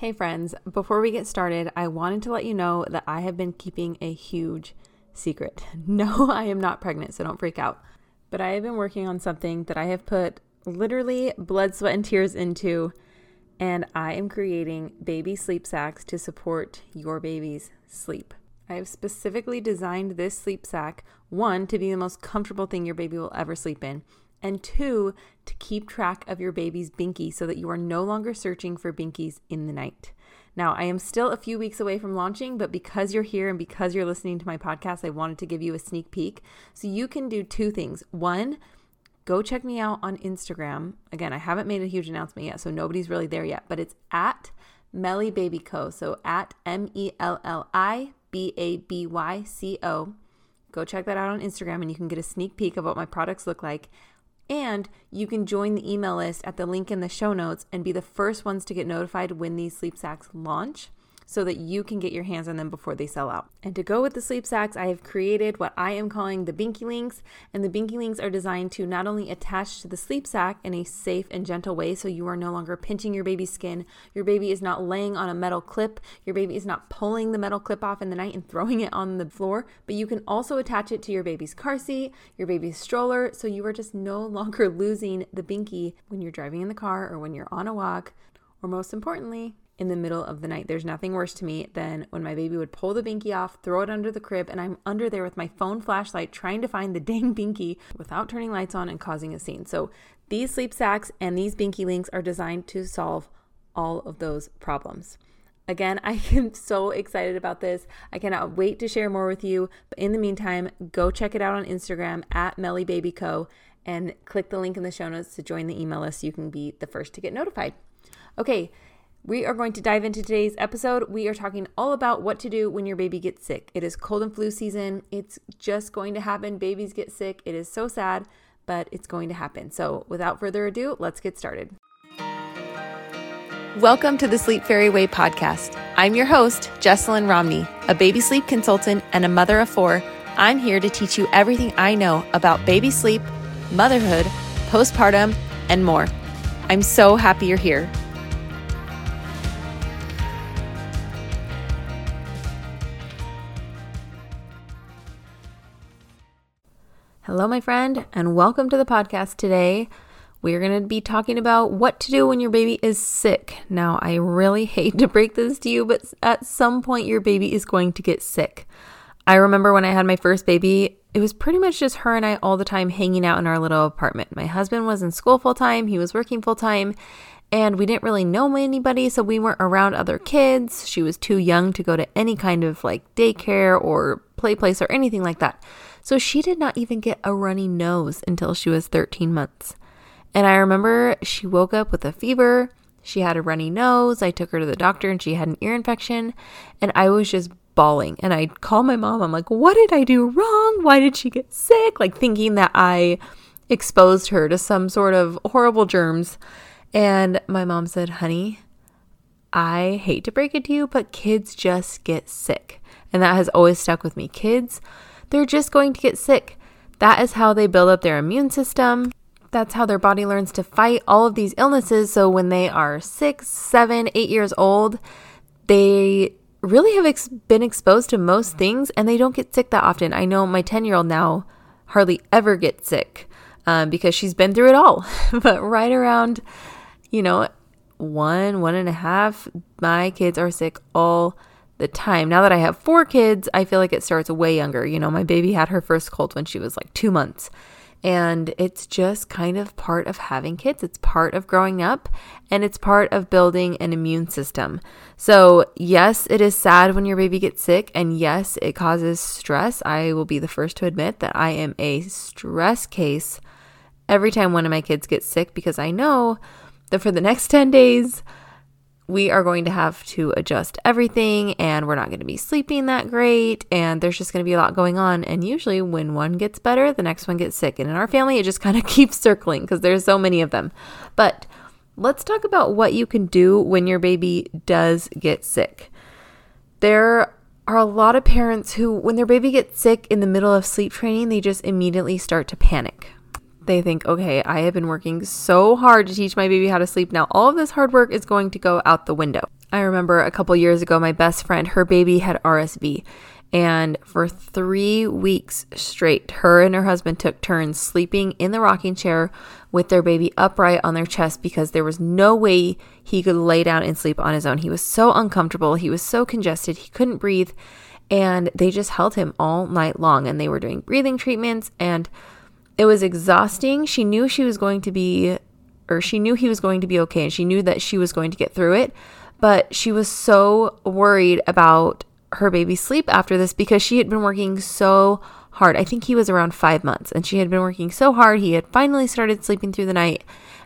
Hey, friends, before we get started, I wanted to let you know that I have been keeping a huge secret. No, I am not pregnant, so don't freak out. But I have been working on something that I have put literally blood, sweat, and tears into, and I am creating baby sleep sacks to support your baby's sleep. I have specifically designed this sleep sack, one, to be the most comfortable thing your baby will ever sleep in, and two, to keep track of your baby's binky so that you are no longer searching for binkies in the night. Now, I am still a few weeks away from launching, but because you're here and because you're listening to my podcast, I wanted to give you a sneak peek. So you can do two things. One, go check me out on Instagram. Again, I haven't made a huge announcement yet, so nobody's really there yet, but it's at Melli Baby Co. So at M E L L I B A B Y C O. Go check that out on Instagram and you can get a sneak peek of what my products look like. And you can join the email list at the link in the show notes and be the first ones to get notified when these sleep sacks launch so that you can get your hands on them before they sell out. And to go with the sleep sacks, I have created what I am calling the Binky Links. And the Binky Links are designed to not only attach to the sleep sack in a safe and gentle way so you are no longer pinching your baby's skin, your baby is not laying on a metal clip, your baby is not pulling the metal clip off in the night and throwing it on the floor, but you can also attach it to your baby's car seat, your baby's stroller, so you are just no longer losing the Binky when you're driving in the car or when you're on a walk, or most importantly, in the middle of the night. There's nothing worse to me than when my baby would pull the binky off, throw it under the crib, and I'm under there with my phone flashlight trying to find the dang binky without turning lights on and causing a scene. So these sleep sacks and these binky links are designed to solve all of those problems. Again, I am so excited about this. I cannot wait to share more with you. But in the meantime, go check it out on Instagram at Melli Baby Co. and click the link in the show notes to join the email list so you can be the first to get notified. Okay, we are going to dive into today's episode. We are talking all about what to do when your baby gets sick. It is cold and flu season. It's just going to happen. Babies get sick. It is so sad, but it's going to happen. So, without further ado, let's get started. Welcome to the Sleep Fairy Way podcast. I'm your host, Jessalyn Romney, a baby sleep consultant and a mother of four. I'm here to teach you everything I know about baby sleep, motherhood, postpartum, and more. I'm so happy you're here. Hello, my friend, and welcome to the podcast today. We're going to be talking about what to do when your baby is sick. Now, I really hate to break this to you, but at some point, your baby is going to get sick. I remember when I had my first baby, it was pretty much just her and I all the time hanging out in our little apartment. My husband was in school full time, he was working full time, and we didn't really know anybody, so we weren't around other kids. She was too young to go to any kind of like daycare or play place or anything like that. So she did not even get a runny nose until she was 13 months. And I remember she woke up with a fever. She had a runny nose. I took her to the doctor and she had an ear infection. And I was just bawling. And I called my mom. I'm like, what did I do wrong? Why did she get sick? Like thinking that I exposed her to some sort of horrible germs. And my mom said, honey, I hate to break it to you, but kids just get sick. And that has always stuck with me. Kids they're just going to get sick. That is how they build up their immune system. That's how their body learns to fight all of these illnesses. So when they are six, seven, eight years old, they really have ex- been exposed to most things and they don't get sick that often. I know my 10 year old now hardly ever gets sick um, because she's been through it all. but right around, you know, one, one and a half, my kids are sick all the time. Now that I have four kids, I feel like it starts way younger. You know, my baby had her first cold when she was like two months. And it's just kind of part of having kids. It's part of growing up and it's part of building an immune system. So, yes, it is sad when your baby gets sick. And yes, it causes stress. I will be the first to admit that I am a stress case every time one of my kids gets sick because I know that for the next 10 days, we are going to have to adjust everything and we're not going to be sleeping that great and there's just going to be a lot going on. And usually when one gets better the next one gets sick. And in our family it just kind of keeps circling because there's so many of them. But let's talk about what you can do when your baby does get sick. There are a lot of parents who when their baby gets sick in the middle of sleep training they just immediately start to panic they think, okay, I have been working so hard to teach my baby how to sleep. Now all of this hard work is going to go out the window. I remember a couple years ago, my best friend, her baby had RSV. And for three weeks straight, her and her husband took turns sleeping in the rocking chair with their baby upright on their chest because there was no way he could lay down and sleep on his own. He was so uncomfortable. He was so congested. He couldn't breathe. And they just held him all night long. And they were doing breathing treatments. And it was exhausting. She knew she was going to be, or she knew he was going to be okay. And she knew that she was going to get through it. But she was so worried about her baby's sleep after this because she had been working so hard. I think he was around five months and she had been working so hard. He had finally started sleeping through the night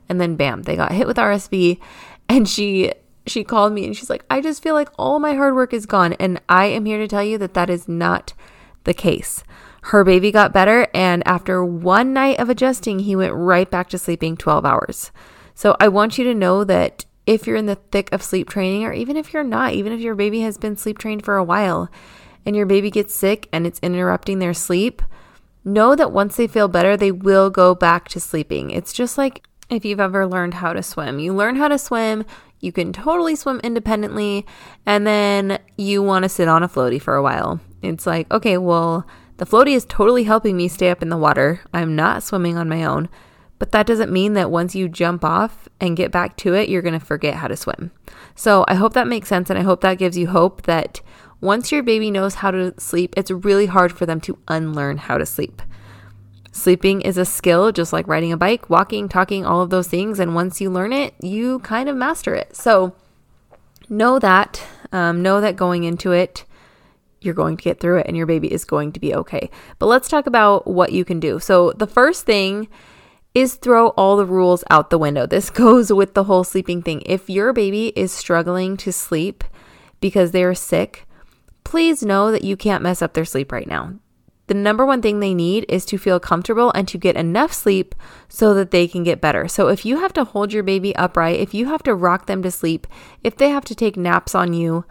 and then bam, they got hit with RSV and she she called me and she's like, I just feel like all my hard work is gone. And I am here to tell you that that is not the case. Her baby got better, and after one night of adjusting, he went right back to sleeping 12 hours. So I want you to know that if you're in the thick of sleep training, or even if you're not, even if your baby has been sleep trained for a while and your baby gets sick and it's interrupting their sleep, know that once they feel better, they will go back to sleeping. It's just like if you've ever learned how to swim. You learn how to swim, you can totally swim independently, and then you want to sit on a floaty for a while. It's like, okay, well, the floaty is totally helping me stay up in the water. I'm not swimming on my own. But that doesn't mean that once you jump off and get back to it, you're going to forget how to swim. So I hope that makes sense. And I hope that gives you hope that once your baby knows how to sleep, it's really hard for them to unlearn how to sleep. Sleeping is a skill, just like riding a bike, walking, talking, all of those things. And once you learn it, you kind of master it. So know that. Um, know that going into it, you're going to get through it and your baby is going to be okay. But let's talk about what you can do. So the first thing is throw all the rules out the window. This goes with the whole sleeping thing. If your baby is struggling to sleep because they are sick, please know that you can't mess up their sleep right now. The number one thing they need is to feel comfortable and to get enough sleep so that they can get better. So, if you have to hold your baby upright, if you have to rock them to sleep, if they have to take naps on you,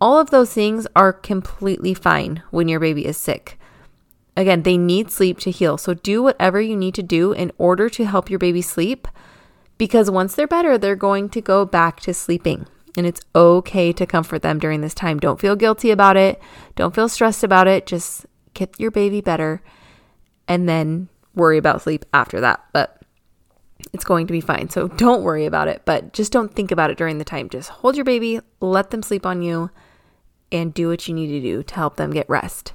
all of those things are completely fine when your baby is sick. Again, they need sleep to heal. So do whatever you need to do in order to help your baby sleep because once they're better, they're going to go back to sleeping. And it's okay to comfort them during this time. Don't feel guilty about it. Don't feel stressed about it. Just get your baby better and then worry about sleep after that. But it's going to be fine. So don't worry about it, but just don't think about it during the time. Just hold your baby, let them sleep on you, and do what you need to do to help them get rest.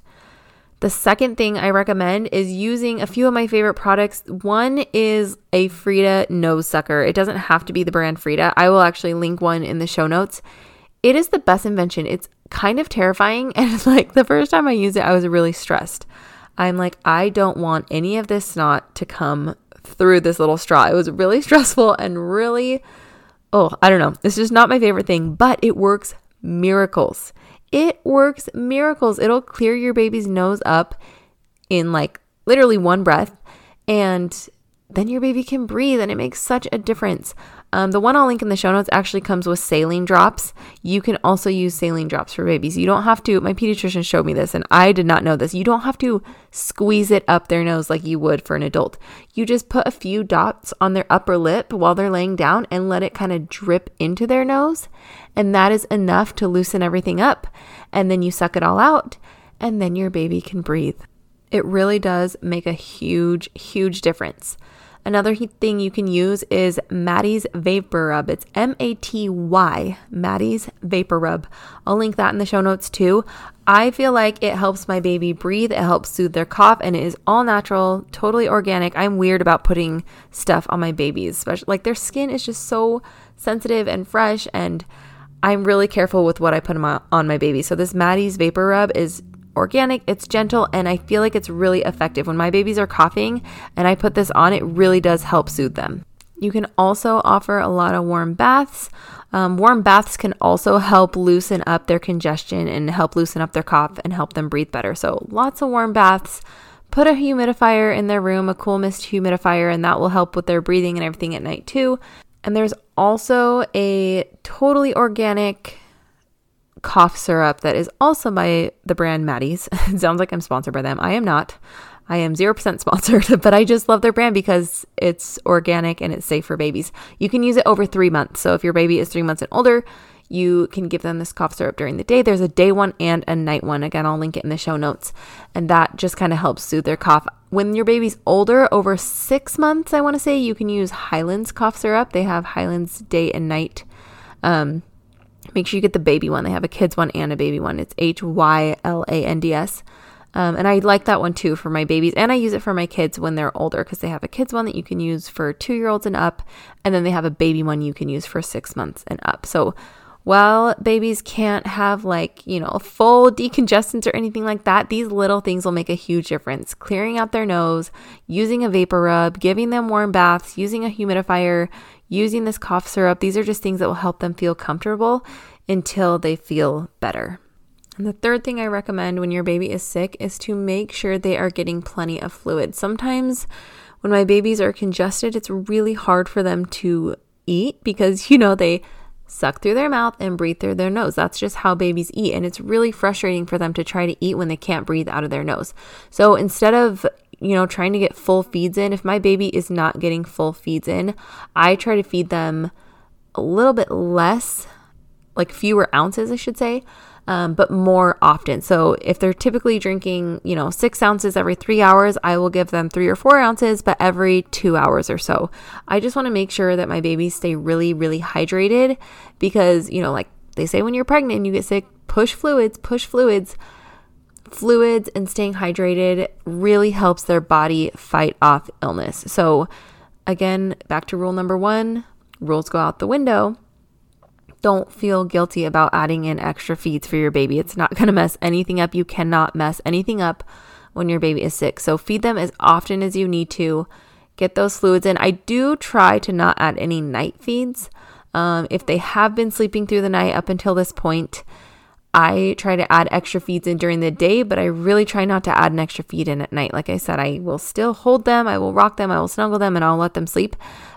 The second thing I recommend is using a few of my favorite products. One is a Frida nose sucker. It doesn't have to be the brand Frida. I will actually link one in the show notes. It is the best invention. It's kind of terrifying. And like the first time I used it, I was really stressed. I'm like, I don't want any of this snot to come through this little straw. It was really stressful and really, oh, I don't know. This is not my favorite thing, but it works miracles. It works miracles. It'll clear your baby's nose up in like literally one breath, and then your baby can breathe, and it makes such a difference. Um, the one I'll link in the show notes actually comes with saline drops. You can also use saline drops for babies. You don't have to, my pediatrician showed me this, and I did not know this. You don't have to squeeze it up their nose like you would for an adult. You just put a few dots on their upper lip while they're laying down and let it kind of drip into their nose. And that is enough to loosen everything up. And then you suck it all out, and then your baby can breathe. It really does make a huge, huge difference. Another thing you can use is Maty's Vapor Rub. It's M A T Y, Maty's Vapor Rub. I'll link that in the show notes too. I feel like it helps my baby breathe, it helps soothe their cough, and it is all natural, totally organic. I'm weird about putting stuff on my babies, especially like their skin is just so sensitive and fresh, and I'm really careful with what I put on my baby. So, this Maty's Vapor Rub is organic, it's gentle, and I feel like it's really effective. When my babies are coughing and I put this on, it really does help soothe them. You can also offer a lot of warm baths. Um, warm baths can also help loosen up their congestion and help loosen up their cough and help them breathe better. So, lots of warm baths. Put a humidifier in their room, a cool mist humidifier, and that will help with their breathing and everything at night too. And there's also a totally organic cough syrup that is also by the brand Maty's. it sounds like I'm sponsored by them. I am not. I am 0% sponsored, but I just love their brand because it's organic and it's safe for babies. You can use it over three months. So if your baby is three months and older, you can give them this cough syrup during the day. There's a day one and a night one. Again, I'll link it in the show notes. And that just kind of helps soothe their cough. When your baby's older, over six months, I want to say, you can use Hyland's cough syrup. They have Hyland's day and night. Um, make sure you get the baby one. They have a kids one and a baby one. It's H Y L A N D S. Um, and I like that one too for my babies. And I use it for my kids when they're older because they have a kids one that you can use for two year olds and up. And then they have a baby one you can use for six months and up. So while babies can't have like, you know, full decongestants or anything like that, these little things will make a huge difference. Clearing out their nose, using a vapor rub, giving them warm baths, using a humidifier, using this cough syrup, these are just things that will help them feel comfortable until they feel better. And the third thing I recommend when your baby is sick is to make sure they are getting plenty of fluid. Sometimes when my babies are congested, it's really hard for them to eat because, you know, they suck through their mouth and breathe through their nose. That's just how babies eat. And it's really frustrating for them to try to eat when they can't breathe out of their nose. So instead of you know, trying to get full feeds in, if my baby is not getting full feeds in, I try to feed them a little bit less, like fewer ounces, I should say, um, but more often. So if they're typically drinking, you know, six ounces every three hours, I will give them three or four ounces, but every two hours or so. I just want to make sure that my babies stay really, really hydrated because, you know, like they say when you're pregnant and you get sick, push fluids, push fluids. Fluids and staying hydrated really helps their body fight off illness. So, again, back to rule number one rules go out the window don't feel guilty about adding in extra feeds for your baby. It's not going to mess anything up. You cannot mess anything up when your baby is sick. So feed them as often as you need to. Get those fluids in. I do try to not add any night feeds. Um, if they have been sleeping through the night up until this point, I try to add extra feeds in during the day, but I really try not to add an extra feed in at night. Like I said, I will still hold them, I will rock them, I will snuggle them, and I'll let them sleep.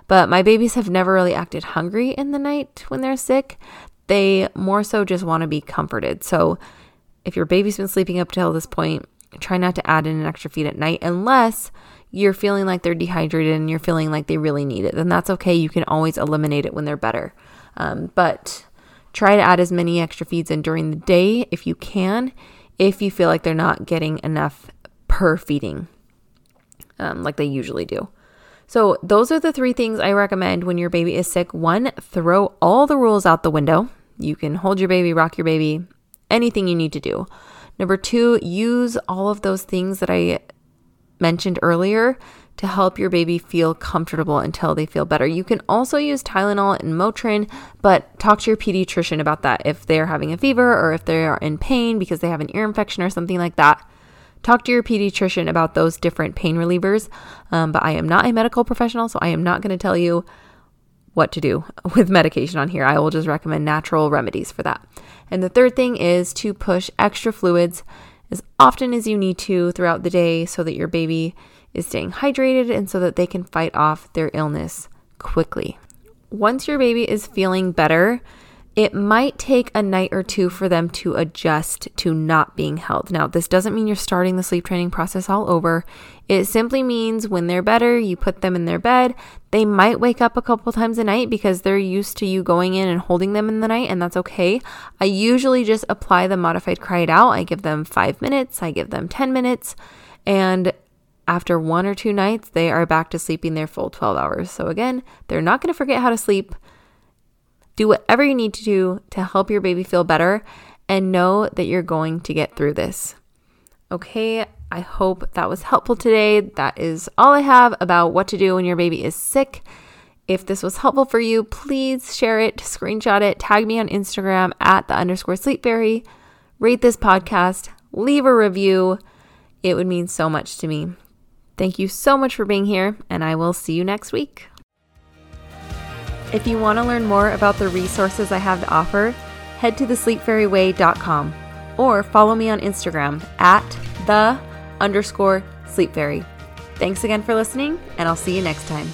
But my babies have never really acted hungry in the night when they're sick. They more so just want to be comforted. So if your baby's been sleeping up till this point, try not to add in an extra feed at night unless you're feeling like they're dehydrated and you're feeling like they really need it. Then that's okay. You can always eliminate it when they're better. Um, but try to add as many extra feeds in during the day if you can, if you feel like they're not getting enough per feeding, um, like they usually do. So, those are the three things I recommend when your baby is sick. One, throw all the rules out the window. You can hold your baby, rock your baby, anything you need to do. Number two, use all of those things that I mentioned earlier to help your baby feel comfortable until they feel better. You can also use Tylenol and Motrin, but talk to your pediatrician about that if they're having a fever or if they are in pain because they have an ear infection or something like that. Talk to your pediatrician about those different pain relievers. Um, but I am not a medical professional, so I am not going to tell you what to do with medication on here. I will just recommend natural remedies for that. And the third thing is to push extra fluids as often as you need to throughout the day so that your baby is staying hydrated and so that they can fight off their illness quickly. Once your baby is feeling better, it might take a night or two for them to adjust to not being held. Now, this doesn't mean you're starting the sleep training process all over. It simply means when they're better, you put them in their bed. They might wake up a couple times a night because they're used to you going in and holding them in the night, and that's okay. I usually just apply the modified cry it out. I give them five minutes, I give them 10 minutes, and after one or two nights, they are back to sleeping their full 12 hours. So, again, they're not going to forget how to sleep. Do whatever you need to do to help your baby feel better and know that you're going to get through this. Okay, I hope that was helpful today. That is all I have about what to do when your baby is sick. If this was helpful for you, please share it, screenshot it, tag me on Instagram at the underscore sleep fairy, rate this podcast, leave a review. It would mean so much to me. Thank you so much for being here, and I will see you next week. If you want to learn more about the resources I have to offer, head to thesleepfairyway.com or follow me on Instagram at the underscore sleep fairy. Thanks again for listening, and I'll see you next time.